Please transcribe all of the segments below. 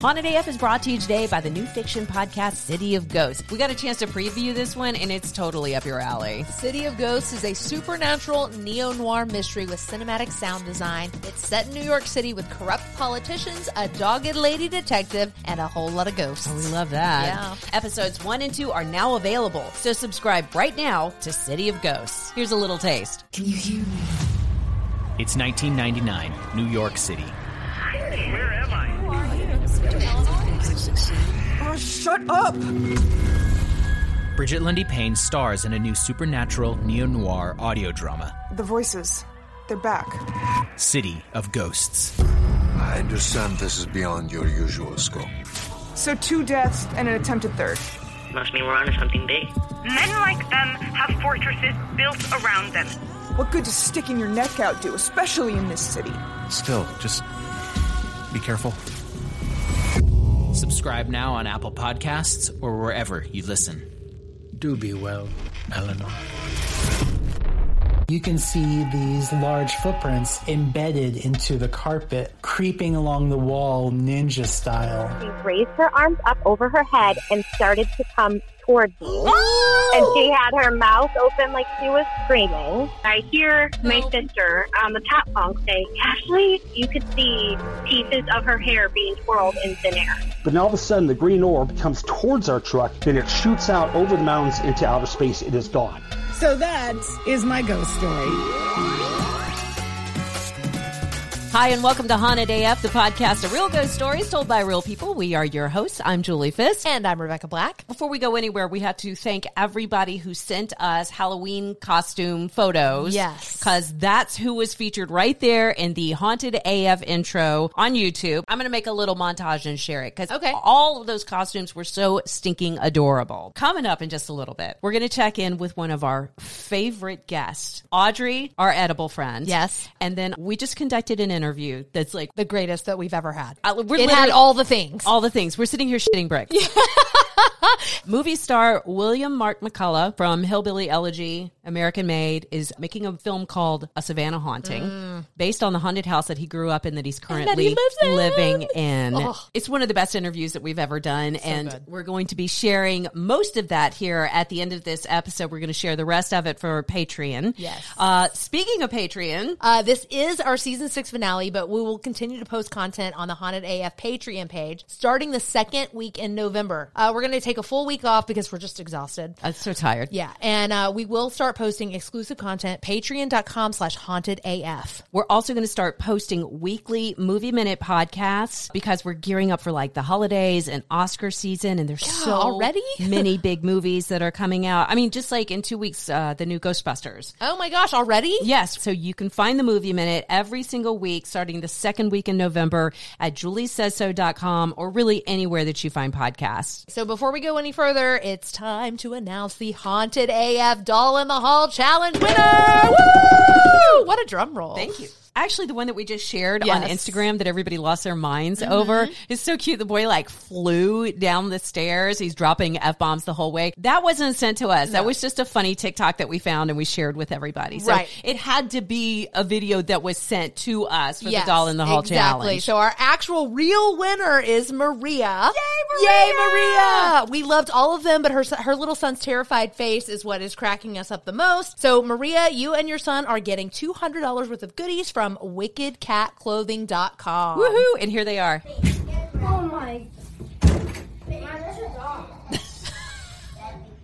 Haunted AF is brought to you today by the new fiction podcast City of Ghosts. We got a chance to preview this one, and it's totally up your alley. City of Ghosts is a supernatural neo noir mystery with cinematic sound design. It's set in New York City with corrupt politicians, a dogged lady detective, and a whole lot of ghosts. Oh, we love that. Yeah. Episodes one and two are now available, so subscribe right now to City of Ghosts. Here's a little taste. Can you hear me? It's 1999, New York City. Where am I? Oh, shut up! Bridget Lundy-Paine stars in a new supernatural neo noir audio drama, The voices, they're back. City of Ghosts. I understand this is beyond your usual scope. So, two deaths and an attempted third. Must mean we're onto something big. Men like them have fortresses built around them. What good does sticking your neck out do, especially in this city? Still, just be careful. Subscribe now on Apple Podcasts or wherever you listen. Do be well, Eleanor. You can see these large footprints embedded into the carpet, creeping along the wall ninja style. She raised her arms up over her head and started to come towards me. And she had her mouth open like she was screaming. I hear my sister on the top bunk say, Ashley, you could see pieces of her hair being twirled in thin air. But now all of a sudden, the green orb comes towards our truck, then it shoots out over the mountains into outer space. It is gone. So that is my ghost story. Hi, and welcome to Haunted AF, the podcast of real ghost stories told by real people. We are your hosts. I'm Julie Fisk. And I'm Rebecca Black. Before we go anywhere, we have to thank everybody who sent us Halloween costume photos. Yes. Because that's who was featured right there in the Haunted AF intro on YouTube. I'm going to make a little montage and share it because Okay. all of those costumes were so stinking adorable. Coming up in just a little bit, we're going to check in with one of our favorite guests, Audrey, our edible friend. Yes. And then we just conducted an interview that's like, The greatest that we've ever had. Uh, we're it had all the things. all the things. We're sitting here shitting bricks. Movie star William Mark McCullough from Hillbilly Elegy, American Made, is making a film called A Savannah Haunting, based on the haunted house that he grew up in that he's that currently he lives in. living in. Oh. It's one of the best interviews that we've ever done, and good. we're going to be sharing most of that here at the end of this episode. We're going to share the rest of it for Patreon. Yes. Uh, speaking of Patreon, Uh, this is our season six finale, but we will continue to post content on the Haunted AF Patreon page starting the second week in November. Uh, we're going to take a full week off because we're just exhausted. I'm so tired. Yeah, and uh, we will start posting exclusive content. Patreon.com slash haunted AF. We're also going to start posting weekly movie minute podcasts because we're gearing up for like the holidays and Oscar season, and there's so already? many big movies that are coming out. I mean, just like in two weeks, uh, the new Ghostbusters. Oh my gosh, already? Yes, so you can find the movie minute every single week starting the second week in November at juliesaysso.com or really anywhere that you find podcasts. So before we go any further, it's time to announce the Haunted AF Doll in the Hall Challenge winner! Woo! What a drum roll. Thank you. Actually, the one that we just shared on Yes. Mm-hmm. Instagram that everybody lost their minds over is so cute. The boy like flew down the stairs. He's dropping f bombs the whole way. That wasn't sent to us. That was just a funny TikTok that we found and we shared with everybody. So Right. it had to be a video that was sent to us for Yes, the doll in the hall exactly. challenge. So our actual real winner is Maria. Yay, Yay, Maria! Maria! We loved all of them, but her her little son's terrified face is what is cracking us up the most. So Maria, you and your son are getting two hundred dollars worth of goodies from WickedCatClothing.com. Woohoo! And here they are. Oh my. There's a dog.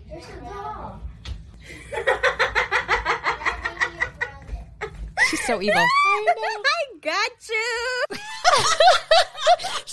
There's a dog. She's so evil. I got you.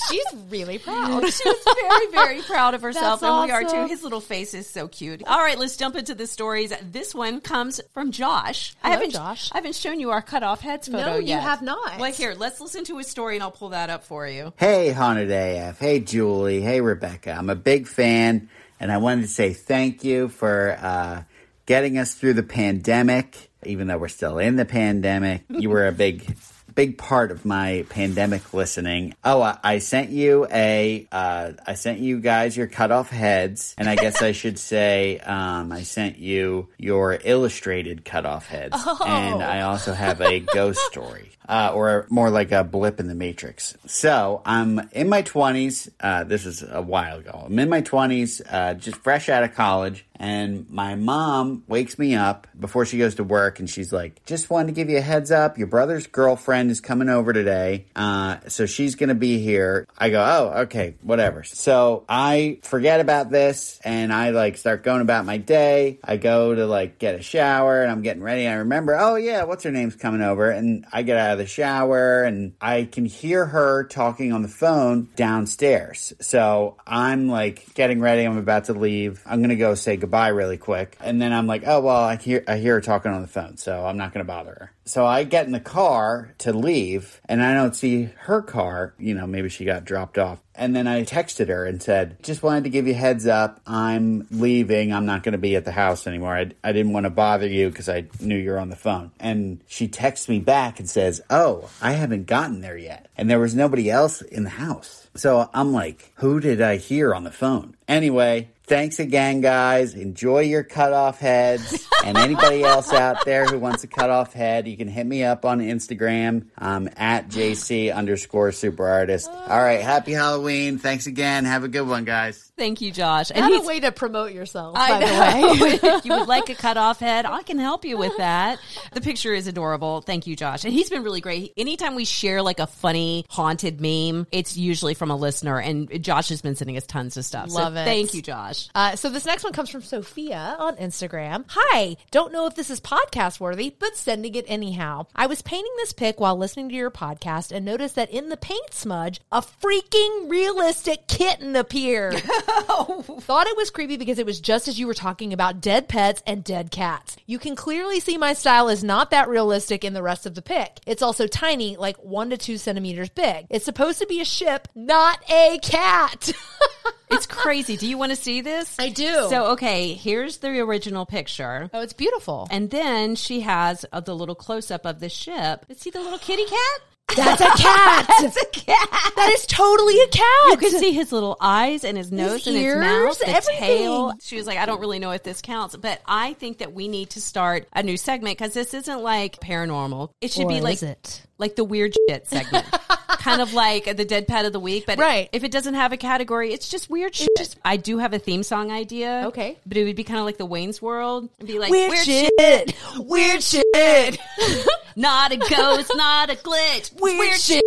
She's really proud. She's very, very proud of herself, That's and we are too. His little face is so cute. All right, let's jump into the stories. This one comes from Josh. I haven't, Josh. I haven't shown you our cut off heads photo No, you yet. have not. Well, here, let's listen to his story, and I'll pull that up for you. Hey, Haunted AF. Hey, Julie. Hey, Rebecca. I'm a big fan, and I wanted to say thank you for uh, getting us through the pandemic. Even though we're still in the pandemic, you were a big, big part of my pandemic listening. Oh, I, I sent you a, uh, I sent you guys your cutoff heads, and I guess I should say, um, I sent you your illustrated cutoff heads, Oh. and I also have a ghost story. Uh, or more like a blip in the matrix. So I'm in my 20s. Uh, this is a while ago. I'm in my 20s, uh, just fresh out of college. And my mom wakes me up before she goes to work and she's like, just wanted to give you a heads up. Your brother's girlfriend is coming over today. Uh, so she's going to be here. I go, oh, okay, whatever. So I forget about this and I like start going about my day. I go to like get a shower and I'm getting ready. I remember, oh yeah, what's her name's coming over? And I get out of the shower and I can hear her talking on the phone downstairs. So I'm like getting ready. I'm about to leave. I'm going to go say goodbye really quick. And then I'm like, oh, well, I hear, I hear her talking on the phone. So I'm not going to bother her. So I get in the car to leave and I don't see her car. You know, maybe she got dropped off. And then I texted her and said, just wanted to give you heads up. I'm leaving. I'm not going to be at the house anymore. I, I didn't want to bother you because I knew you're on the phone. And she texts me back and says, oh, I haven't gotten there yet. And there was nobody else in the house. So I'm like, who did I hear on the phone? Anyway, thanks again, guys. Enjoy your cutoff heads. and anybody else out there who wants a cutoff head, you can hit me up on Instagram um, at JC underscore super artist. All right. Happy Halloween. Thanks again. Have a good one, guys. Thank you, Josh. And Not a way to promote yourself, I by know. the way. if you would like a cutoff head, I can help you with that. The picture is adorable. Thank you, Josh. And he's been really great. Anytime we share like a funny haunted meme, it's usually from a listener. And Josh has been sending us tons of stuff. Love so it. Thank you, Josh. Uh, so this next one comes from Sophia on Instagram. Hi, don't know if this is podcast worthy, but sending it anyhow. I was painting this pic while listening to your podcast and noticed that in the paint smudge, a freaking realistic kitten appeared. Thought it was creepy because it was just as you were talking about dead pets and dead cats. You can clearly see my style is not that realistic in the rest of the pic. It's also tiny, like one to two centimeters big. It's supposed to be a ship, not a cat. It's crazy. Do you want to see this? I do. So, okay, here's the original picture. Oh, it's beautiful. And then she has uh, the little close up of the ship. See the little kitty cat? That's a cat. That's a cat. That is totally a cat. You can see his little eyes and his nose and ears, his mouth, the everything. tail. She was like, I don't really know if this counts, but I think that we need to start a new segment because this isn't like paranormal. It should Or be like is it? Like the weird shit segment. kind of like the dead pet of the week, but Right. if it doesn't have a category, it's just weird shit. I do have a theme song idea. Okay. But it would be kind of like the Wayne's World and be like Weird shit. Weird shit. not a ghost, not a glitch. Weird shit.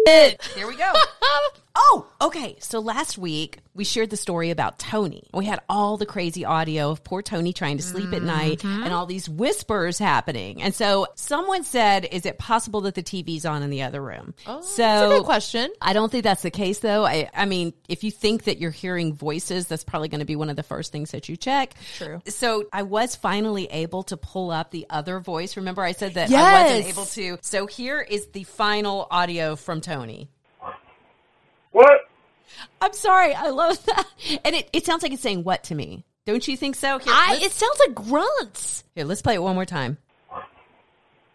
There we go. Oh, okay. So last week we shared the story about Tony. We had all the crazy audio of poor Tony trying to sleep at night Mm-hmm. and all these whispers happening. And so someone said, is it possible that the TV's on in the other room? Oh, so That's a good question. I don't think that's the case though. I, I mean, if you think that you're hearing voices, that's probably going to be one of the first things that you check. True. So I was finally able to pull up the other voice. Remember I said that I wasn't able to. So here is the final audio from Tony. What? I'm sorry. I love that. And it, it sounds like it's saying what to me. Don't you think so? Here, I, it sounds like grunts. here, let's play it one more time.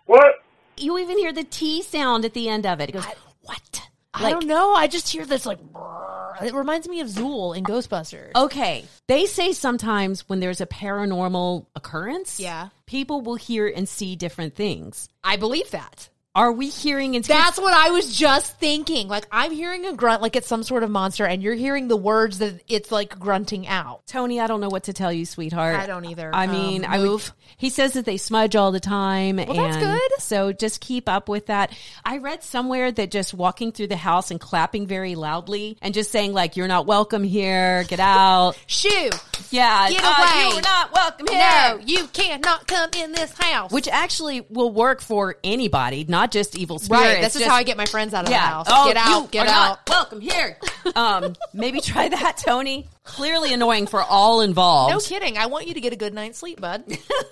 What? You even hear the T sound at the end of it. It goes, what? I don't know. I just hear this like. brrr. It reminds me of Zuul in Ghostbusters. Okay. They say sometimes when there's a paranormal occurrence, Yeah. people will hear and see different things. I believe that. Are we hearing and That's what I was just thinking. Like I'm hearing a grunt, like it's some sort of monster, and you're hearing the words that it's like grunting out. Tony, I don't know what to tell you, sweetheart. I don't either. I Um, mean, I would, move. he says that they smudge all the time. Well, and that's good. So just keep up with that. I read somewhere that just walking through the house and clapping very loudly and just saying like, you're not welcome here, get out. Shoo! yeah. Get uh, away! You're not welcome here. No, you cannot come in this house. Which actually will work for anybody, not just evil spirits. right? This is just- how I get my friends out of yeah. the house. Oh, get out! Get out! Not welcome here. um, maybe try that, Tony. Clearly annoying for all involved. No kidding. I want you to get a good night's sleep, bud.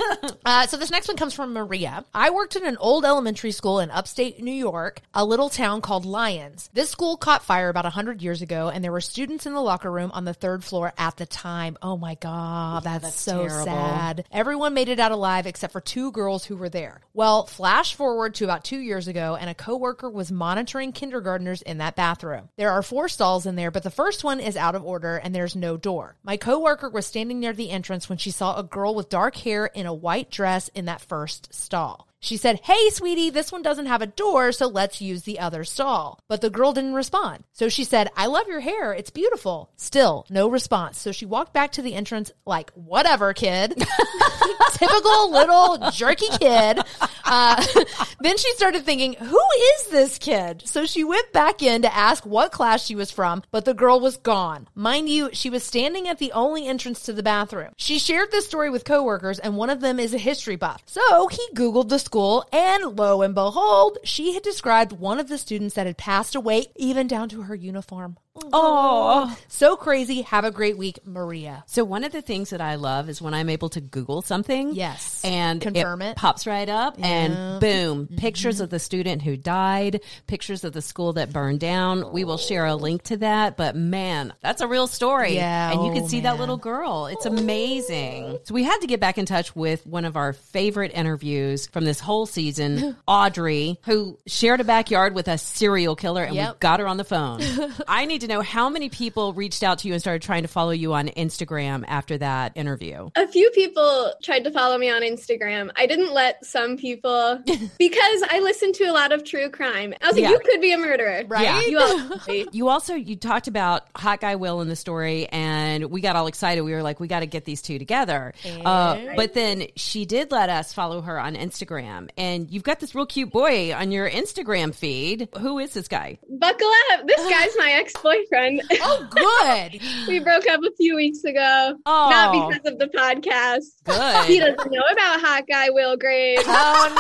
uh, so this next one comes from Maria. I worked in an old elementary school in upstate New York, a little town called Lyons. This school caught fire about 100 years ago, and there were students in the locker room on the third floor at the time. Oh my God, that's, that's so terrible. sad. Everyone made it out alive except for two girls who were there. Well, flash forward to about two years ago, and a coworker was monitoring kindergartners in that bathroom. There are four stalls in there, but the first one is out of order and there's no door. My coworker was standing near the entrance when she saw a girl with dark hair in a white dress in that first stall. She said, Hey, sweetie, this one doesn't have a door, so let's use the other stall. But the girl didn't respond. So she said, I love your hair. It's beautiful. Still, no response. So she walked back to the entrance like, whatever, kid. Typical little jerky kid. Uh, then she started thinking, who is this kid? So she went back in to ask what class she was from, but the girl was gone. Mind you, she was standing at the only entrance to the bathroom. She shared this story with coworkers, and one of them is a history buff. So he Googled the school, and lo and behold, she had described one of the students that had passed away, even down to her uniform. Oh, so crazy. Have a great week, Maria. So one of the things that I love is when I'm able to Google something. Yes. And Confirm it. pops right up Yeah. and boom, Mm-hmm. pictures of the student who died, pictures of the school that burned down. We will share a link to that, but man, that's a real story. Yeah, And you can oh, see that little girl. It's amazing. So we had to get back in touch with one of our favorite interviews from this whole season, Audrey, who shared a backyard with a serial killer and we got her on the phone. I need to know how many people reached out to you and started trying to follow you on Instagram after that interview. A few people tried to follow me on Instagram. I didn't let some people because I listened to a lot of true crime. I was like, Yeah. you could be a murderer, Right? You all could be. You also you talked about Hot Guy Will in the story, and we got all excited. We were like, we got to get these two together. Uh, but then she did let us follow her on Instagram, and you've got this real cute boy on your Instagram feed. Who is this guy? Buckle up. This guy's my ex boyfriend. Oh, good. we broke up a few weeks ago. Oh. Not because of the podcast. Good. He doesn't know about Hot Guy Will Graves. Oh,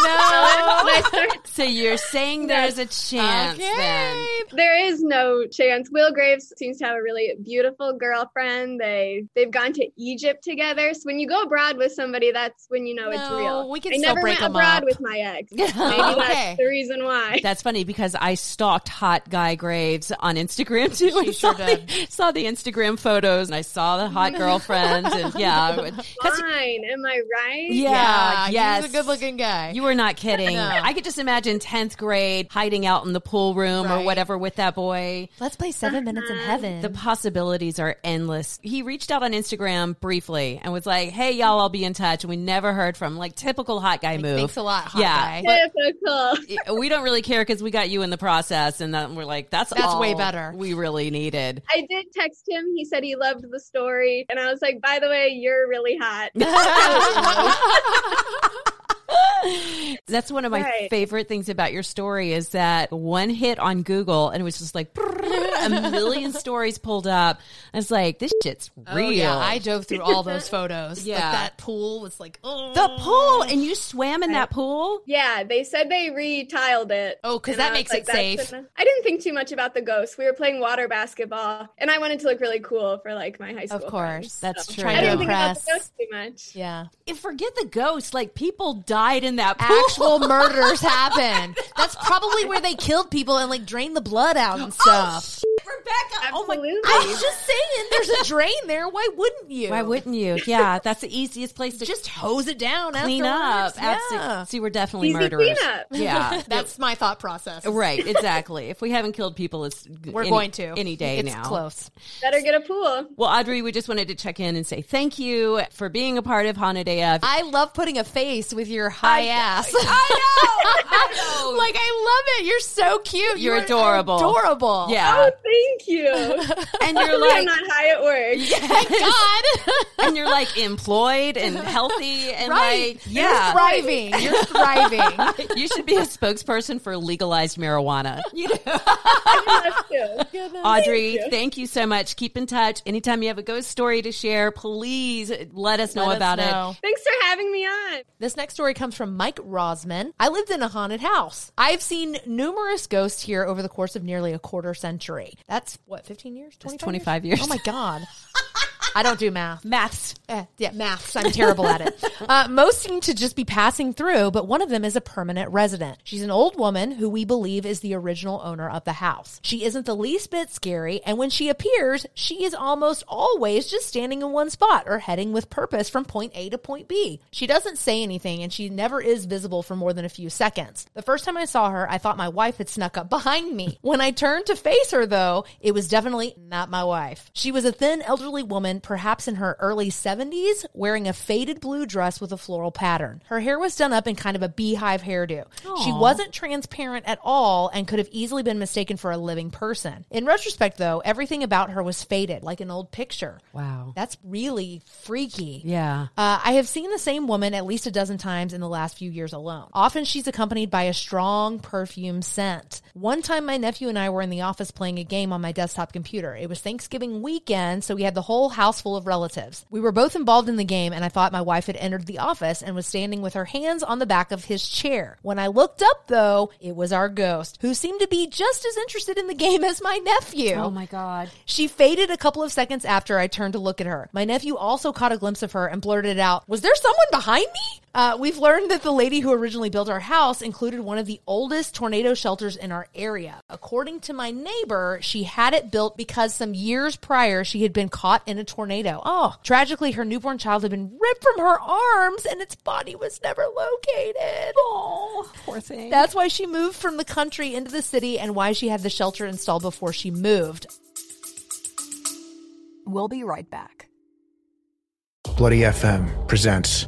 no. So you're saying there's a chance then? There is no chance. Will Graves seems to have a really beautiful girlfriend. They they've gone to Egypt together. So when you go abroad with somebody, that's when you know it's real. we can I never break went abroad up. with my ex. Maybe Okay. that's the reason why. That's funny because I stalked Hot Guy Graves on Instagram too. I She saw, sure the, saw the Instagram photos and I saw the hot girlfriend and yeah. 'cause- Fine, am I right? Yeah, yes. He's a good looking guy. You were not kidding. No. I could just imagine 10th grade hiding out in the pool room or whatever with that boy. Let's play seven minutes in heaven. The possibilities are endless. He reached out on Instagram briefly and was like, "Hey, y'all, I'll be in touch." And we never heard from like typical hot guy move. Thanks a lot, hot yeah, guy. Typical. we don't really care because we got you in the process, and then we're like, "That's That's all way better. We really needed." I did text him. He said he loved the story. And I was like, by the way, you're really hot. That's one of my Right. favorite things about your story is that one hit on Google and it was just like a million stories pulled up. I was like, this shit's real. Oh, yeah, I dove through all those photos. Yeah. Like that pool was like, oh. the pool, and you swam in that pool. Yeah, they said they retiled it. Oh, because that I was makes it safe. enough. I didn't think too much about the ghosts. We were playing water basketball, and I wanted to look really cool for like my high school. Of course, friends. that's So true. I Trying to didn't think about the ghosts too much. Yeah. And forget the ghosts. Like people died in that pool. Actual murders happen. That's probably where they killed people and like drained the blood out and oh, stuff. Rebecca. Oh my Absolutely. I was just saying, there's a drain there. Why wouldn't you? Why wouldn't you? Yeah, that's the easiest place to just hose it down? clean up. afterwards? Abso- Yeah. See, we're definitely Easy murderers. cleanup. Yeah. That's my thought process. Right, exactly. If we haven't killed people, it's We're any- going to any day it's now. Close. Better get a pool. Well, Audrey, we just wanted to check in and say thank you for being a part of Haunted AF. I love putting a face with your high ass. I know. like I love it. You're so cute. You're adorable. Adorable. Yeah. Oh, thank you. and you're I'm like, not high at work. Thank God. and you're like employed and healthy and right. like, yeah. You're thriving. You're thriving. you should be a spokesperson for legalized marijuana. You know? I love to. Audrey, thank you so much. Keep in touch. Anytime you have a ghost story to share, please let us know Let us about know. it. Thanks for having me on. This next story comes from Mike Rosman. I lived in a haunted house. I've seen numerous ghosts here over the course of nearly a quarter century. That's what, 15 years? 25, 25 years. Oh my God. I don't do math. Maths. Eh, yeah, maths. I'm terrible at it. Uh, most seem to just be passing through, but one of them is a permanent resident. She's an old woman who we believe is the original owner of the house. She isn't the least bit scary, and when she appears, she is almost always just standing in one spot or heading with purpose from point A to point B. She doesn't say anything, and she never is visible for more than a few seconds. The first time I saw her, I thought my wife had snuck up behind me. When I turned to face her, though, it was definitely not my wife. She was a thin, elderly woman, perhaps in her early 70s, wearing a faded blue dress with a floral pattern. Her hair was done up in kind of a beehive hairdo. She wasn't transparent at all and could have easily been mistaken for a living person. In retrospect, though, everything about her was faded, like an old picture. Wow. That's really freaky. Yeah. Uh, I have seen the same woman at least a dozen times in the last few years alone. Often she's accompanied by a strong perfume scent. One time, my nephew and I were in the office playing a game on my desktop computer. It was Thanksgiving weekend, so we had the whole house full of relatives. We were both involved in the game, and I thought my wife had entered the office and was standing with her hands on the back of his chair. When I looked up, though, it was our ghost, who seemed to be just as interested in the game as my nephew. Oh my God. She faded a couple of seconds after I turned to look at her. My nephew also caught a glimpse of her and blurted out, Was there someone behind me? Uh, we've learned that the lady who originally built our house included one of the oldest tornado shelters in our area. According to my neighbor, she had it built because some years prior she had been caught in a tornado. Oh, tragically, her newborn child had been ripped from her arms and its body was never located. Oh, poor thing. That's why she moved from the country into the city and why she had the shelter installed before she moved. We'll be right back. Bloody FM presents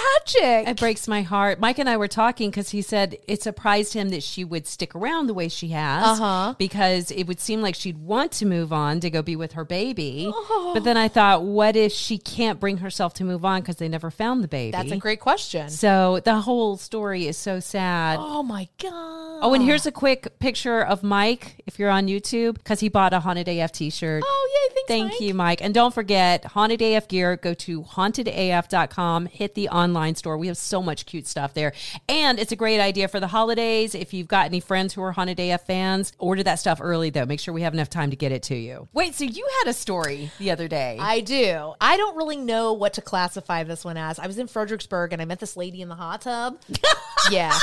Tragic. It breaks my heart. Mike and I were talking because he said it surprised him that she would stick around the way she has. Uh-huh. Because it would seem like she'd want to move on to go be with her baby. Oh. But then I thought, what if she can't bring herself to move on because they never found the baby? That's a great question. So the whole story is so sad. Oh my god. Oh, and here's a quick picture of Mike if you're on YouTube because he bought a Haunted AF t shirt. Oh, yay. Thanks, Thank Mike. you, Mike. And don't forget, Haunted AF gear, go to hauntedaf.com, hit the online store. We have so much cute stuff there. And it's a great idea for the holidays. If you've got any friends who are AF fans, order that stuff early, though. Make sure we have enough time to get it to you. Wait, so you had a story the other day. I do. I don't really know what to classify this one as. I was in Fredericksburg and I met this lady in the hot tub. yeah.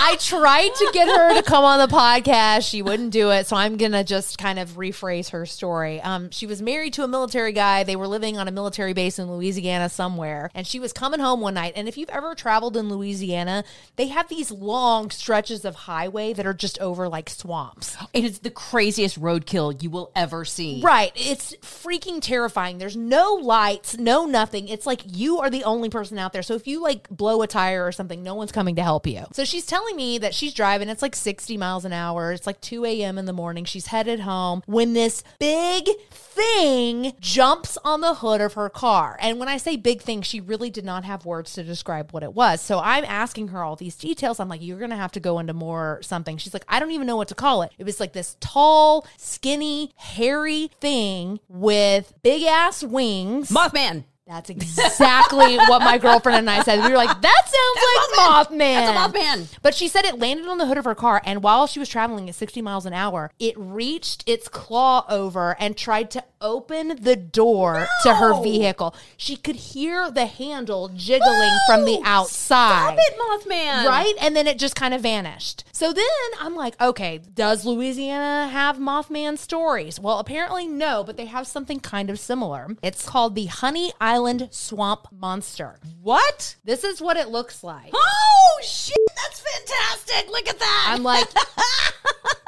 I tried to get her to come on the podcast. She wouldn't do it. So I'm going to just kind of rephrase her story. Um, she was married to a military guy. They were living on a military base in Louisiana somewhere. And she was coming home one night. And if you've ever traveled in Louisiana, they have these long stretches of highway that are just over like swamps. it is the craziest roadkill you will ever see. Right. It's freaking terrifying. There's no lights, no nothing. It's like you are the only person out there. So if you like blow a tire or something, no one's coming to help you. So she's telling me that she's driving. It's like 60 miles an hour. It's like 2 a.m. in the morning. She's headed home when this big thing jumps on the hood of her car. And when I say big thing, she really did not have words to describe what it was. So I'm asking her all these details. I'm like, you're going to have to go into more something. She's like, I don't even know what to call it. It was like this tall, skinny, hairy thing with big ass wings. Mothman. That's exactly what my girlfriend and I said. We were like, that sounds like Mothman. That's a Mothman. But she said it landed on the hood of her car, and while she was traveling at 60 miles an hour, it reached its claw over and tried to open the door to her vehicle. She could hear the handle jiggling from the outside. Stop it, Mothman. Right? And then it just kind of vanished. So then I'm like, okay, does Louisiana have Mothman stories? Well, apparently no, but they have something kind of similar. It's called the Honey Island Swamp Monster. What? This is what it looks like. Oh, shit. That's fantastic. Look at that. I'm like,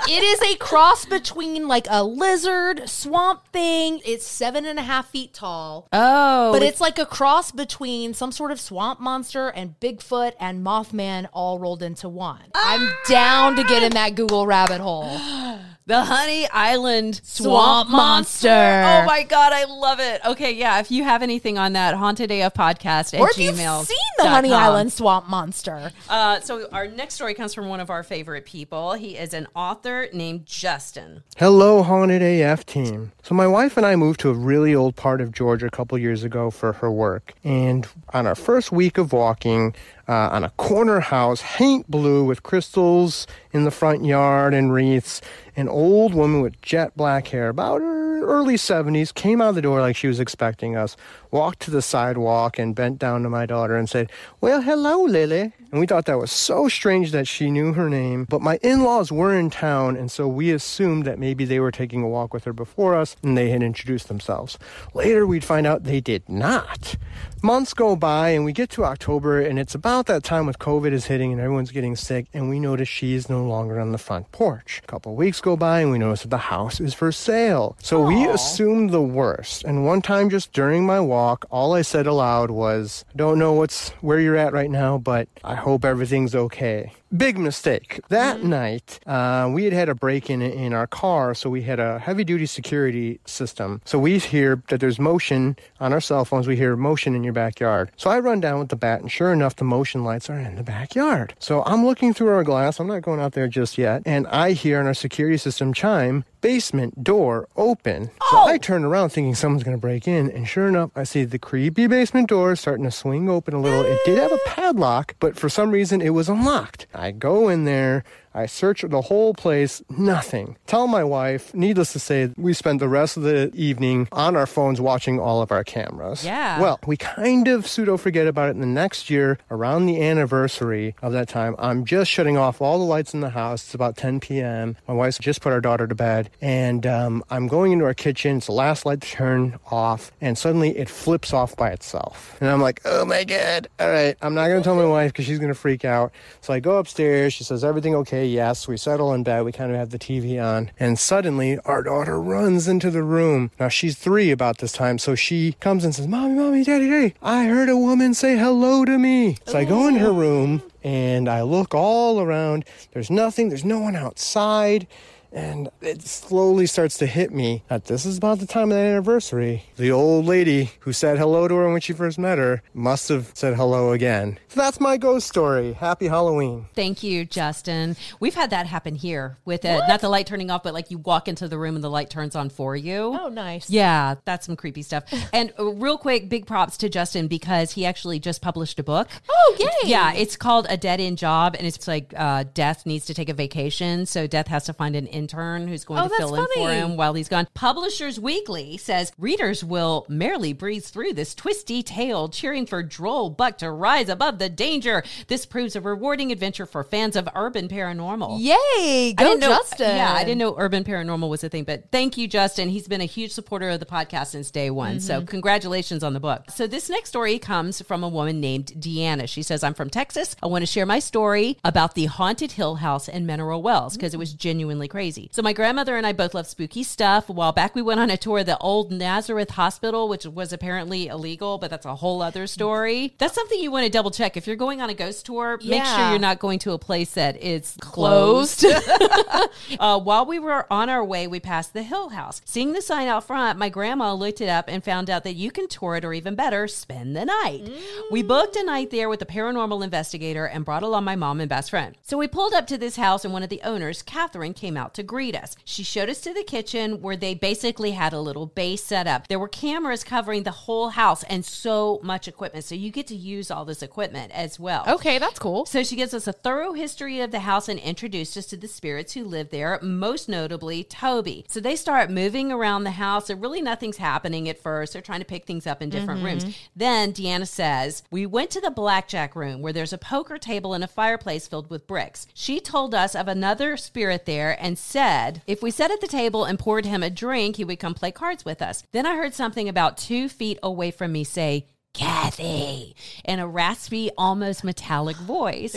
it is a cross between like a lizard, swamp thing. It's seven and a half feet tall. Oh. But it's like a cross between some sort of swamp monster and Bigfoot and Mothman all rolled into one. I'm down to get in that Google rabbit hole. The Honey Island Swamp Swamp, Monster. Monster. Oh my God, I love it. Okay, yeah, if you have anything on that, Haunted AF podcast at or if gmail. you've seen the Honey Island Swamp Monster. Uh, so our next story comes from one of our favorite people. He is an author named Justin. Hello, Haunted AF team. So, my wife and I moved to a really old part of Georgia a couple years ago for her work. And on our first week of walking, uh, on a corner house, paint blue with crystals in the front yard and wreaths, an old woman with jet black hair, about her early 70s, came out the door like she was expecting us, walked to the sidewalk and bent down to my daughter and said, Well, hello, Lily. And we thought that was so strange that she knew her name. But my in laws were in town, and so we assumed that maybe they were taking a walk with her before us and they had introduced themselves. Later, we'd find out they did not. Months go by, and we get to October, and it's about that time with COVID is hitting and everyone's getting sick, and we notice she is no longer on the front porch. A couple weeks go by, and we notice that the house is for sale. So we assumed the worst. And one time, just during my walk, all I said aloud was, I don't know what's where you're at right now, but I hope everything's okay. Big mistake. That night, uh, we had had a break in in our car, so we had a heavy duty security system. So we hear that there's motion on our cell phones. We hear motion in your backyard. So I run down with the bat, and sure enough, the motion lights are in the backyard. So I'm looking through our glass. I'm not going out there just yet, and I hear on our security system chime basement door open. So I turn around thinking someone's going to break in, and sure enough, I see the creepy basement door starting to swing open a little. It did have a padlock, but for some reason it was unlocked. I go in there. I search the whole place, nothing. Tell my wife, needless to say, we spent the rest of the evening on our phones watching all of our cameras. Yeah. Well, we kind of pseudo forget about it. And the next year, around the anniversary of that time, I'm just shutting off all the lights in the house. It's about 10 p.m. My wife's just put our daughter to bed. And um, I'm going into our kitchen. It's the last light to turn off. And suddenly it flips off by itself. And I'm like, oh my God. All right. I'm not going to tell my wife because she's going to freak out. So I go upstairs. She says, everything okay? Yes. We settle in bed. We kind of have the TV on. And suddenly our daughter runs into the room. Now she's three about this time. So she comes and says, Mommy, Mommy, Daddy, Daddy, I heard a woman say hello to me. So I go in her room and I look all around. There's nothing. There's no one outside. And it slowly starts to hit me that this is about the time of that anniversary. The old lady who said hello to her when she first met her must have said hello again. So that's my ghost story. Happy Halloween. Thank you, Justin. We've had that happen here with it. Not the light turning off, but like you walk into the room and the light turns on for you. Oh, nice. Yeah, that's some creepy stuff. And uh, real quick, big props to Justin because he actually just published a book. Oh, yay. Yeah, it's called A Dead End Job, and it's like uh, Death needs to take a vacation, so Death has to find an intern who's going Oh, to fill in for him while he's gone. Publishers Weekly says readers will merrily breeze through this twisty tale, cheering for Droll Buck to rise above the danger. This proves a rewarding adventure for fans of urban paranormal. Yay! I Go, didn't know, Justin. Yeah, I didn't know urban paranormal was a thing, but thank you, Justin. He's been a huge supporter of the podcast since day one. So Mhm. congratulations on the book. So this next story comes from a woman named Deanna. She says, I'm from Texas. I want to share my story about the haunted Hill House in Mineral Wells because it was genuinely crazy. So my grandmother and I both love spooky stuff. A while back, we went on a tour of the old Nazareth Hospital, which was apparently illegal, but that's a whole other story. That's something you want to double check. If you're going on a ghost tour, make sure you're not going to a place that is closed. uh, while we were on our way, we passed the Hill House. Seeing the sign out front, my grandma looked it up and found out that you can tour it, or even better, spend the night. We booked a night there with a paranormal investigator and brought along my mom and best friend. So we pulled up to this house, and one of the owners, Catherine, came out to greet us. She showed us to the kitchen where they basically had a little base set up. There were cameras covering the whole house and so much equipment. So you get to use all this equipment as well. Okay, that's cool. So she gives us a thorough history of the house and introduced us to the spirits who live there, most notably Toby. So they start moving around the house, and really nothing's happening at first. They're trying to pick things up in different Mhm. rooms. Then Deanna says, We went to the blackjack room where there's a poker table and a fireplace filled with bricks. She told us of another spirit there and said, If we sat at the table and poured him a drink, he would come play cards with us. Then I heard something about two feet away from me say, Kathy, in a raspy, almost metallic voice.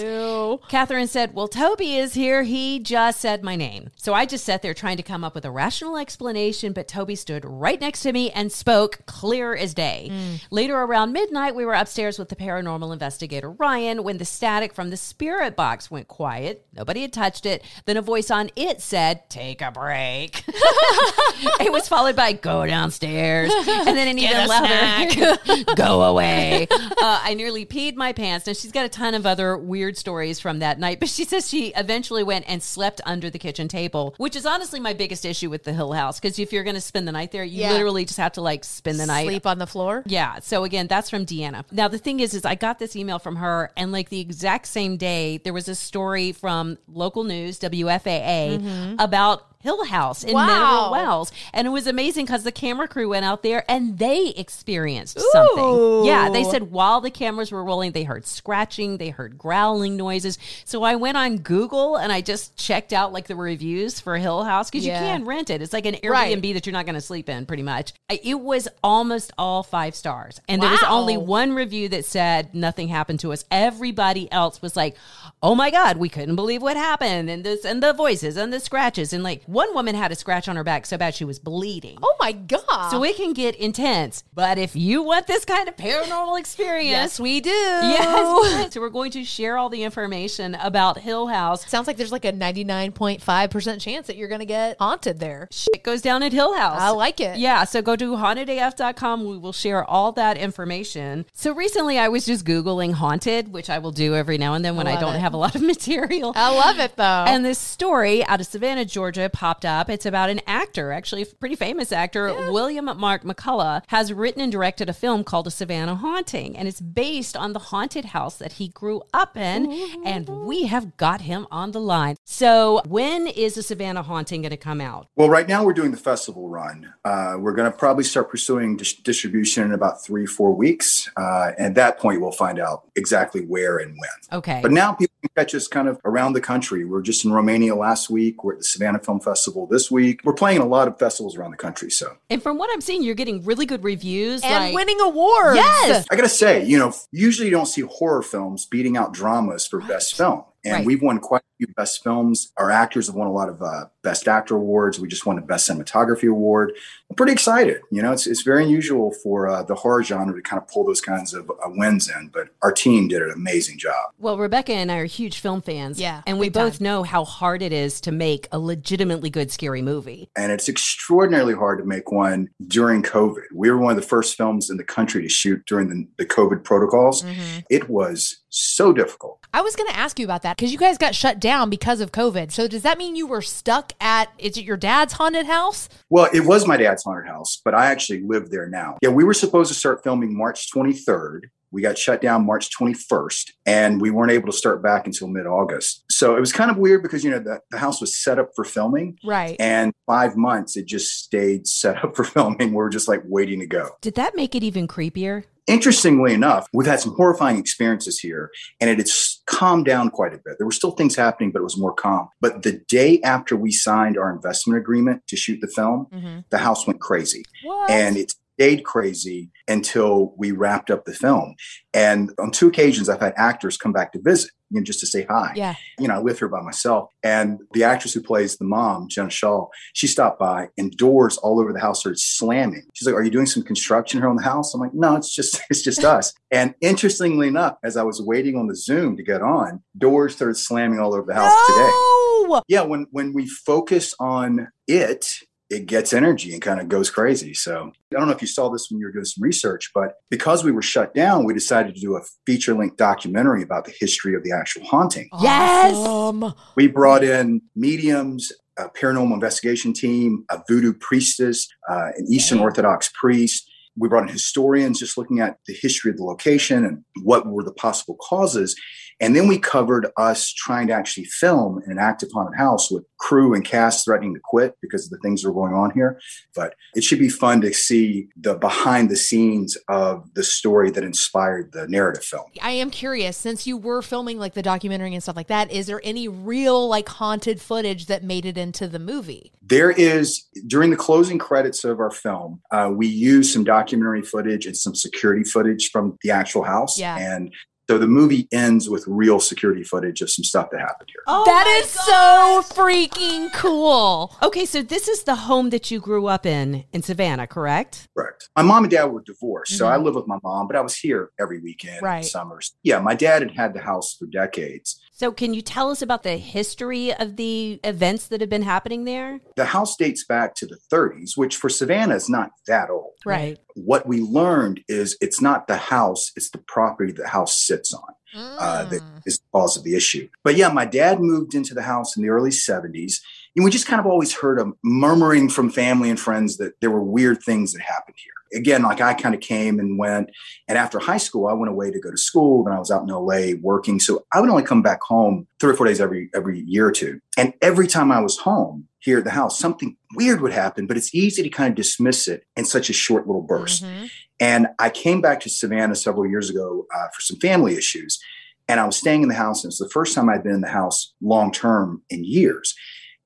Catherine said, Well, Toby is here. He just said my name. So I just sat there trying to come up with a rational explanation, but Toby stood right next to me and spoke clear as day. Later around midnight, we were upstairs with the paranormal investigator Ryan when the static from the spirit box went quiet. Nobody had touched it. Then a voice on it said, Take a break. it was followed by go downstairs and then an even louder go away. Uh, I nearly peed my pants. Now she's got a ton of other weird stories from that night, but she says she eventually went and slept under the kitchen table, which is honestly my biggest issue with the Hill House because if you're going to spend the night there, you Yeah. literally just have to like spend the night Sleep on the floor. yeah. So again, that's from Deanna. Now the thing is, is I got this email from her, and like the exact same day, there was a story from local news WFAA Mhm. about Hill House in Wow. Mineral Wells. And it was amazing because the camera crew went out there and they experienced something. Yeah, they said while the cameras were rolling, they heard scratching, they heard growling noises. So I went on Google and I just checked out like the reviews for Hill House because Yeah. you can rent it. It's like an Airbnb Right. that you're not going to sleep in, pretty much. It was almost all five stars. And there was only one review that said nothing happened to us. Everybody else was like, oh my God, we couldn't believe what happened. And this, and the voices and the scratches. And like one woman had a scratch on her back so bad she was bleeding. Oh my god! So it can get intense. But if you want this kind of paranormal experience, yes, we do. Yes. so we're going to share all the information about Hill House. Sounds like there's like a 99.5% chance that you're going to get haunted there. Shit goes down at Hill House. I like it. Yeah, so go to hauntedaf.com. We will share all that information. So recently I was just Googling haunted, which I will do every now and then when I, love don't it. have a lot of material. I love it though. And this story out of Savannah, Georgia popped up. It's about an actor, actually a pretty famous actor, William Mark McCullough, has written and directed a film called A Savannah Haunting. And it's based on the haunted house that he grew up in. And we have got him on the line. So when is A Savannah Haunting going to come out? Well, right now we're doing the festival run. Uh, we're going to probably start pursuing dis- distribution in about three, four weeks. Uh, and at that point, we'll find out exactly where and when. Okay. But now people can catch us kind of around the country. We're just in Romania last week. We're at the Savannah Film Festival this week. We're playing a lot of festivals around the country. So And from what I'm seeing, you're getting really good reviews. and like- winning awards. Yes. I got to say, you know, usually you don't see horror films beating out dramas for best film. And Right. we've won quite a few best films. Our actors have won a lot of uh, best actor awards. We just won a best cinematography award. I'm pretty excited. You know, it's, it's very unusual for uh, the horror genre to kind of pull those kinds of uh, wins in, but our team did an amazing job. Well, Rebecca and I are huge film fans. Yeah, And we big both know how hard it is to make a legitimately good scary movie. And it's extraordinarily hard to make one during COVID. We were one of the first films in the country to shoot during the, the COVID protocols. It was so difficult. I was going to ask you about that because you guys got shut down because of COVID. So does that mean you were stuck at, is it your dad's haunted house? Well, it was my dad's haunted house, but I actually live there now. Yeah, we were supposed to start filming March 23rd. We got shut down March 21st, and we weren't able to start back until mid August. So it was kind of weird because, you know, the, the house was set up for filming. Right. And five months, it just stayed set up for filming. We're just like waiting to go. Did that make it even creepier? Interestingly enough, we've had some horrifying experiences here, and it has calmed down quite a bit. There were still things happening, but it was more calm. But the day after we signed our investment agreement to shoot the film, mm-hmm. the house went crazy. What? And it stayed crazy until we wrapped up the film. And on two occasions, I've had actors come back to visit, you know, just to say hi. Yeah. You know, I live here by myself. And the actress who plays the mom, Jenna Shaw, she stopped by and doors all over the house started slamming. She's like, Are you doing some construction here on the house? I'm like, No, it's just it's just us. And interestingly enough, as I was waiting on the Zoom to get on, doors started slamming all over the house today. Oh, Yeah, when when we focus on it, it gets energy and kind of goes crazy. So I don't know if you saw this when you were doing some research, but because we were shut down, we decided to do a feature length documentary about the history of the actual haunting. Yes. We brought in mediums, a paranormal investigation team, a voodoo priestess, uh, an Eastern Orthodox priest. We brought in historians just looking at the history of the location and what were the possible causes. And then we covered us trying to actually film in an active haunted house with crew and cast threatening to quit because of the things that are going on here. But it should be fun to see the behind the scenes of the story that inspired the narrative film. I am curious since you were filming like the documentary and stuff like that, is there any real like haunted footage that made it into the movie? There is, during the closing credits of our film, uh, we used some documentary footage and some security footage from the actual house. Yeah. And so the movie ends with real security footage of some stuff that happened here. Oh that is so freaking cool. Okay, so this is the home that you grew up in in Savannah, correct? Correct. My mom and dad were divorced, so Mhm. I live with my mom, but I was here every weekend, in Right. summers. Yeah, my dad had had the house for decades. So can you tell us about the history of the events that have been happening there? The house dates back to the 30s, which for Savannah is not that old. Right. What we learned is it's not the house, it's the property the house sits on. Uh, that is the cause of the issue. But yeah, my dad moved into the house in the early 70s. And we just kind of always heard a murmuring from family and friends that there were weird things that happened here. Again, like I kind of came and went. And after high school, I went away to go to school. Then I was out in LA working. So I would only come back home three or four days every every year or two. And every time I was home, here at the house, something weird would happen, but it's easy to kind of dismiss it in such a short little burst. And I came back to Savannah several years ago uh, for some family issues. And I was staying in the house, and it's the first time I'd been in the house long term in years.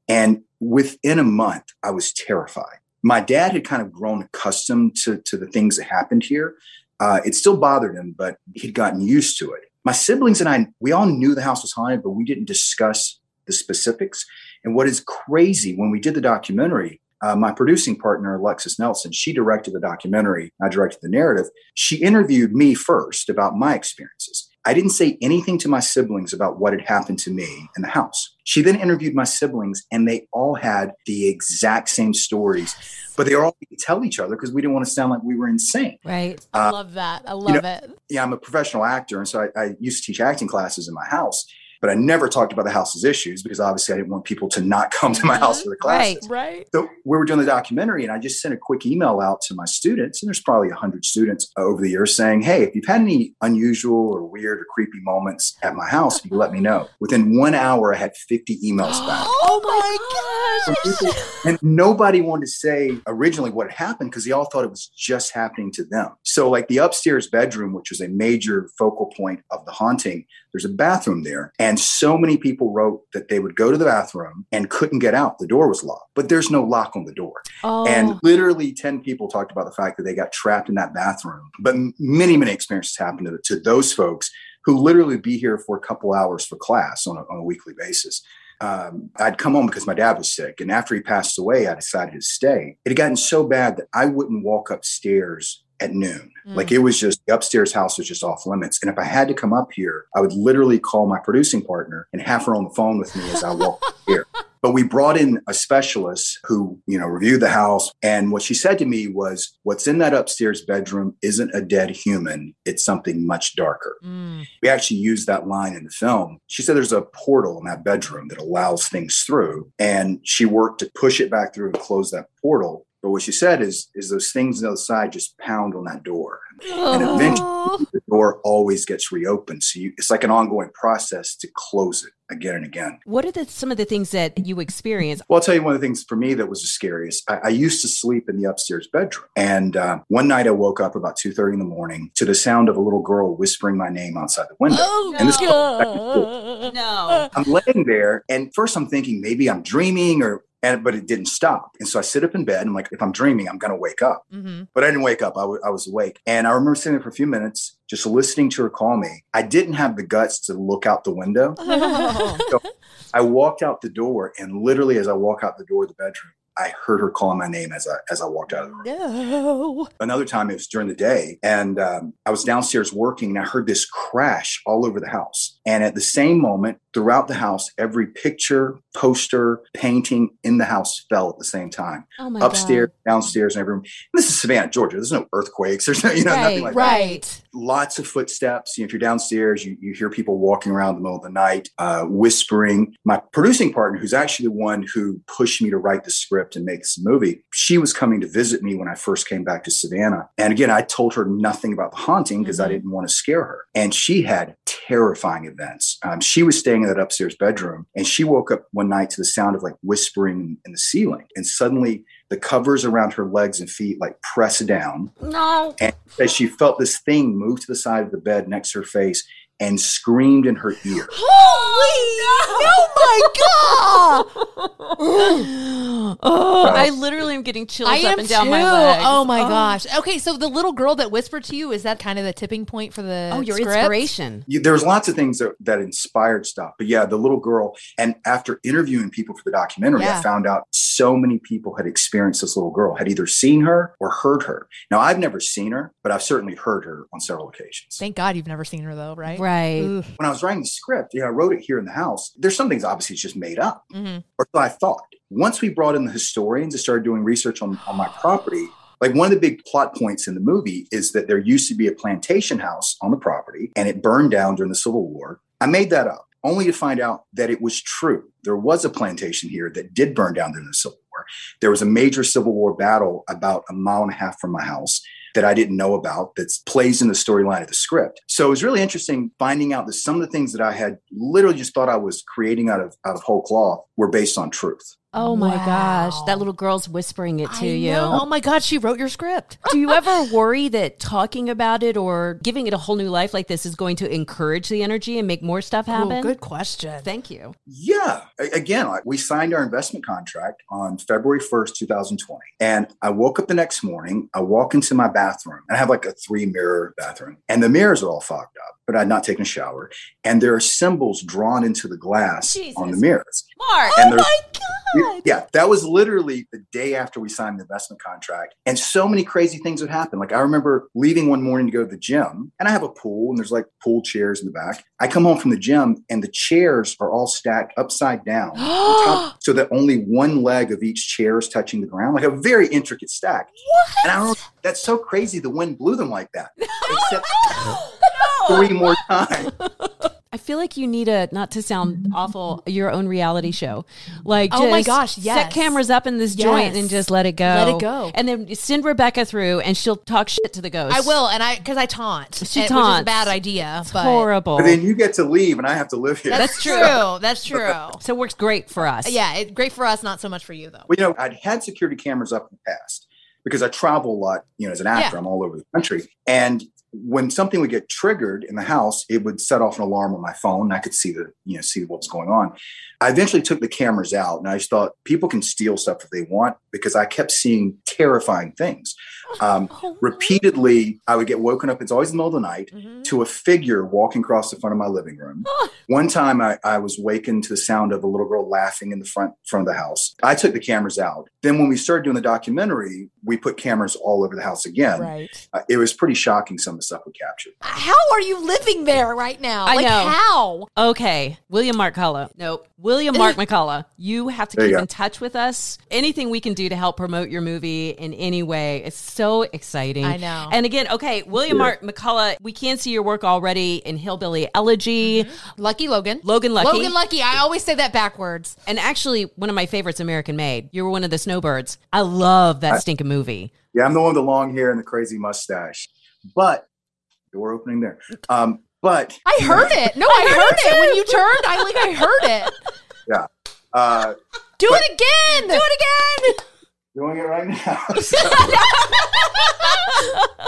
And within a month, I was terrified. My dad had kind of grown accustomed to, to the things that happened here. Uh, it still bothered him, but he'd gotten used to it. My siblings and I, we all knew the house was haunted, but we didn't discuss the specifics. And what is crazy, when we did the documentary, uh, my producing partner, Alexis Nelson, she directed the documentary. I directed the narrative. She interviewed me first about my experiences. I didn't say anything to my siblings about what had happened to me in the house. She then interviewed my siblings, and they all had the exact same stories, but they all tell each other because we didn't want to sound like we were insane. Right. Uh, I love that. I love know, it. Yeah, I'm a professional actor, and so I, I used to teach acting classes in my house. But I never talked about the house's issues because obviously I didn't want people to not come to my mm-hmm. house for the classes. Right, right. So we were doing the documentary, and I just sent a quick email out to my students, and there's probably 100 students over the years saying, Hey, if you've had any unusual or weird or creepy moments at my house, you let me know. Within one hour, I had 50 emails back. Oh my gosh. And nobody wanted to say originally what had happened because they all thought it was just happening to them. So, like the upstairs bedroom, which was a major focal point of the haunting, there's a bathroom there. And so many people wrote that they would go to the bathroom and couldn't get out. The door was locked, but there's no lock on the door. Oh. And literally 10 people talked about the fact that they got trapped in that bathroom. But many, many experiences happened to, to those folks who literally be here for a couple hours for class on a, on a weekly basis. Um, I'd come home because my dad was sick. And after he passed away, I decided to stay. It had gotten so bad that I wouldn't walk upstairs at noon. Like mm. it was just the upstairs house was just off limits. And if I had to come up here, I would literally call my producing partner and have her on the phone with me as I walked here. But we brought in a specialist who, you know, reviewed the house. And what she said to me was, what's in that upstairs bedroom isn't a dead human. It's something much darker. Mm. We actually used that line in the film. She said there's a portal in that bedroom that allows things through. And she worked to push it back through and close that portal. But what she said is, is those things on the other side just pound on that door. And eventually the door always gets reopened. So you, it's like an ongoing process to close it again and again. What are the, some of the things that you experience? Well, I'll tell you one of the things for me that was the scariest. I, I used to sleep in the upstairs bedroom, and uh, one night I woke up about two thirty in the morning to the sound of a little girl whispering my name outside the window. Oh, and this No. I'm laying there, and first I'm thinking maybe I'm dreaming, or and but it didn't stop. And so I sit up in bed, and I'm like, if I'm dreaming, I'm gonna wake up. Mm-hmm. But I didn't wake up. I I was awake. And I remember sitting there for a few minutes, just listening to her call me. I didn't have the guts to look out the window. So I walked out the door, and literally as I walk out the door of the bedroom, I heard her calling my name as I as I walked out of the room. No. Another time it was during the day, and um, I was downstairs working, and I heard this crash all over the house. And at the same moment, throughout the house, every picture, poster, painting in the house fell at the same time. Oh my Upstairs, downstairs, and every room. This is Savannah, Georgia. There's no earthquakes. There's no, you know, nothing like that right. lots of footsteps. You know, if you're downstairs, you, you hear people walking around in the middle of the night, uh, whispering. My producing partner, who's actually the one who pushed me to write the script and make this movie, she was coming to visit me when I first came back to Savannah. And again, I told her nothing about the haunting because I didn't want to scare her. And she had terrifying events. Um, she was staying in that upstairs bedroom and she woke up one night to the sound of like whispering in the ceiling. And suddenly the covers around her legs and feet like pressed down No. and as she felt this thing move to the side of the bed next to her face and screamed in her ear. Holy! Oh my god! Oh, I literally am getting chills I up am and down too. my legs. Oh my oh. gosh. Okay, so the little girl that whispered to you is that kind of the tipping point for the Oh, your script? inspiration. You- There's lots of things that, that inspired stuff. But yeah, the little girl. And after interviewing people for the documentary, Yeah. I found out so many people had experienced this little girl, had either seen her or heard her. Now, I've never seen her, but I've certainly heard her on several occasions. Thank God you've never seen her though, right? Right. Ooh. When I was writing the script, you know, I wrote it here in the house. There's some things obviously it's just made up. Mhm. or so I thought. Once we brought in the historians and started doing research on, on my property, like one of the big plot points in the movie is that there used to be a plantation house on the property and it burned down during the Civil War. I made that up only to find out that it was true. There was a plantation here that did burn down during the Civil War. There was a major Civil War battle about a mile and a half from my house that I didn't know about that plays in the storyline of the script. So it was really interesting finding out that some of the things that I had literally just thought I was creating out of out of whole cloth were based on truth. Oh my Wow. gosh, that little girl's whispering it to I you. know. Oh my God, she wrote your script. Do you ever worry that talking about it or giving it a whole new life like this is going to encourage the energy and make more stuff happen? Oh, good question. Thank you. Yeah. Again, we signed our investment contract on February 1st, 2020. And I woke up the next morning. I walk into my bathroom and I have like a three mirror bathroom, and the mirrors are all fogged up, but I'd not taken a shower. And there are symbols drawn into the glass on the mirrors. Mark. And Oh there's- Yeah, that was literally the day after we signed the investment contract. And so many crazy things would happen. Like I remember leaving one morning to go to the gym, and I have a pool, and there's like pool chairs in the back. I come home from the gym, and the chairs are all stacked upside down, top, so that only one leg of each chair is touching the ground, like a very intricate stack. And I don't that's so crazy. The wind blew them like that. Except three more times. I feel like you need a not to sound awful, your own reality show. Like, Oh my just gosh, set cameras up in this joint and just let it go. Let it go. and then send Rebecca through, and she'll talk shit to the ghost. I will, and I because I taunt. She and- Which is a taunts. bad idea. It's but horrible. But then you get to leave, and I have to live here. That's, true. That's true. so it works great for us. Yeah, it, great for us, not so much for you though. Well, you know, I'd had security cameras up in the past because I travel a lot, you know, as an actor, Yeah. I'm all over the country. And when something would get triggered in the house, it would set off an alarm on my phone. And I could see the, you know, see what was going on. I eventually took the cameras out and I just thought people can steal stuff if they want because I kept seeing terrifying things. Um, repeatedly, I would get woken up. It's always in the middle of the night to a figure walking across the front of my living room. One time I, I was wakened to the sound of a little girl laughing in the front front of the house. I took the cameras out. Then when we started doing the documentary, we put cameras all over the house again. Right. Uh, it was pretty shocking some of the stuff we captured. How are you living there right now? I like, know. How? Okay, William Mark McCullough. Nope. William Mark McCullough. You have to There keep in touch with us. Anything we can do to help promote your movie in any way. It's so exciting. I know. And again, okay, William Yeah. Mark McCullough, we can see your work already in Hillbilly Elegy. Mm-hmm. Lucky Logan. Logan Lucky. Logan Lucky. I always say that backwards. And actually, one of my favorites, American Made. You were one of the snowbirds. I love that stinking movie. Yeah, I'm the one with the long hair and the crazy mustache. But door opening there. Um, but I heard it. No, I, heard, it when you turned. I like. I heard it. yeah. Uh, Do it again. Do it again. Doing it right now.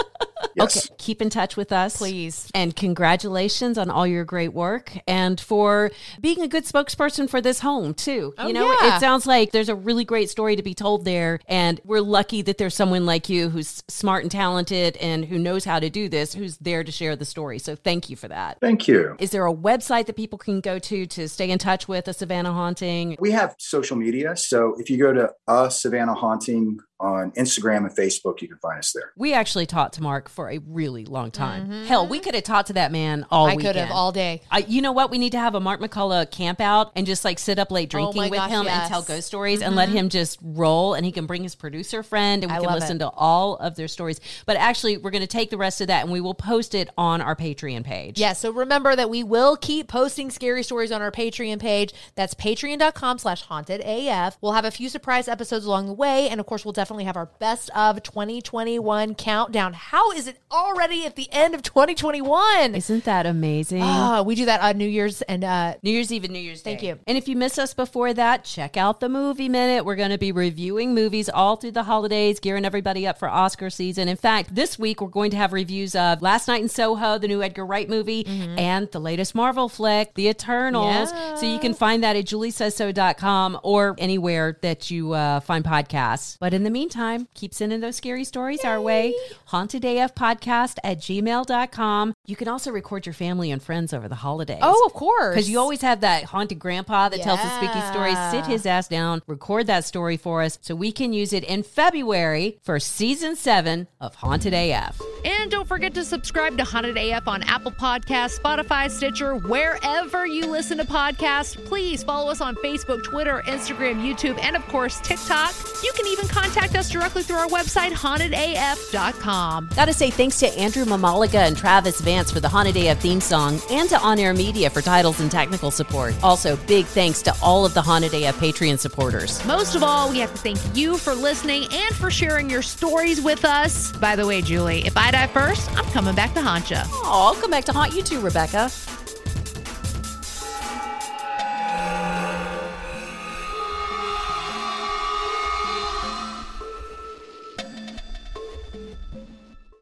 yes. Okay, keep in touch with us, Please. And congratulations on all your great work and for being a good spokesperson for this home too. Oh, you know, yeah. it sounds like there's a really great story to be told there, and we're lucky that there's someone like you who's smart and talented and who knows how to do this, who's there to share the story. So thank you for that. Thank you. Is there a website that people can go to to stay in touch with a Savannah haunting? We have social media. So if you go to uh, Savannah Haunting Team on Instagram and Facebook, you can find us there. We actually talked to Mark for a really long time. Hell, we could have talked to that man all Mm-hmm. I weekend. could have all day. I, you know what? We need to have a Mark McCullough camp out and just like sit up late Oh drinking my with gosh, him yes. and tell ghost stories and let him just roll and he can bring his producer friend and we I can listen it. to all of their stories. But actually, we're going to take the rest of that and we will post it on our Patreon page. Yeah, so remember that we will keep posting scary stories on our Patreon page. That's patreon.com slash haunted AF. We'll have a few surprise episodes along the way. And of course, we'll definitely have our best of 2021 countdown. How is it already at the end of 2021? Isn't that amazing? Ah, we do that on New Year's and uh New Year's Eve and New Year's Day. Thank you. And if you miss us before that, check out the Movie Minute. We're going to be reviewing movies all through the holidays, gearing everybody up for Oscar season. In fact, this week we're going to have reviews of Last Night in Soho, the new Edgar Wright movie, and the latest Marvel flick, The Eternals. So you can find that at juliesaysso.com or anywhere that you uh, find podcasts. But in the meantime, keep sending those scary stories our way. HauntedAFpodcast at gmail.com. You can also record your family and friends over the holidays. Oh, of course. Because you always have that haunted grandpa that tells the spooky story. Sit his ass down, record that story for us so we can use it in February for season seven of Haunted AF. And don't forget to subscribe to Haunted AF on Apple Podcasts, Spotify, Stitcher, wherever you listen to podcasts. Please follow us on Facebook, Twitter, Instagram, YouTube, and of course, TikTok. You can even contact us directly through our website, hauntedaf.com. Gotta say thanks to Andrew Mamaliga and Travis Vance for the Haunted AF theme song and to On Air Media for titles and technical support. Also, big thanks to all of the Haunted AF Patreon supporters. Most of all, we have to thank you for listening and for sharing your stories with us. By the way, Julie, if I die first, I'm coming back to haunt you. Oh, I'll come back to haunt you too, Rebecca.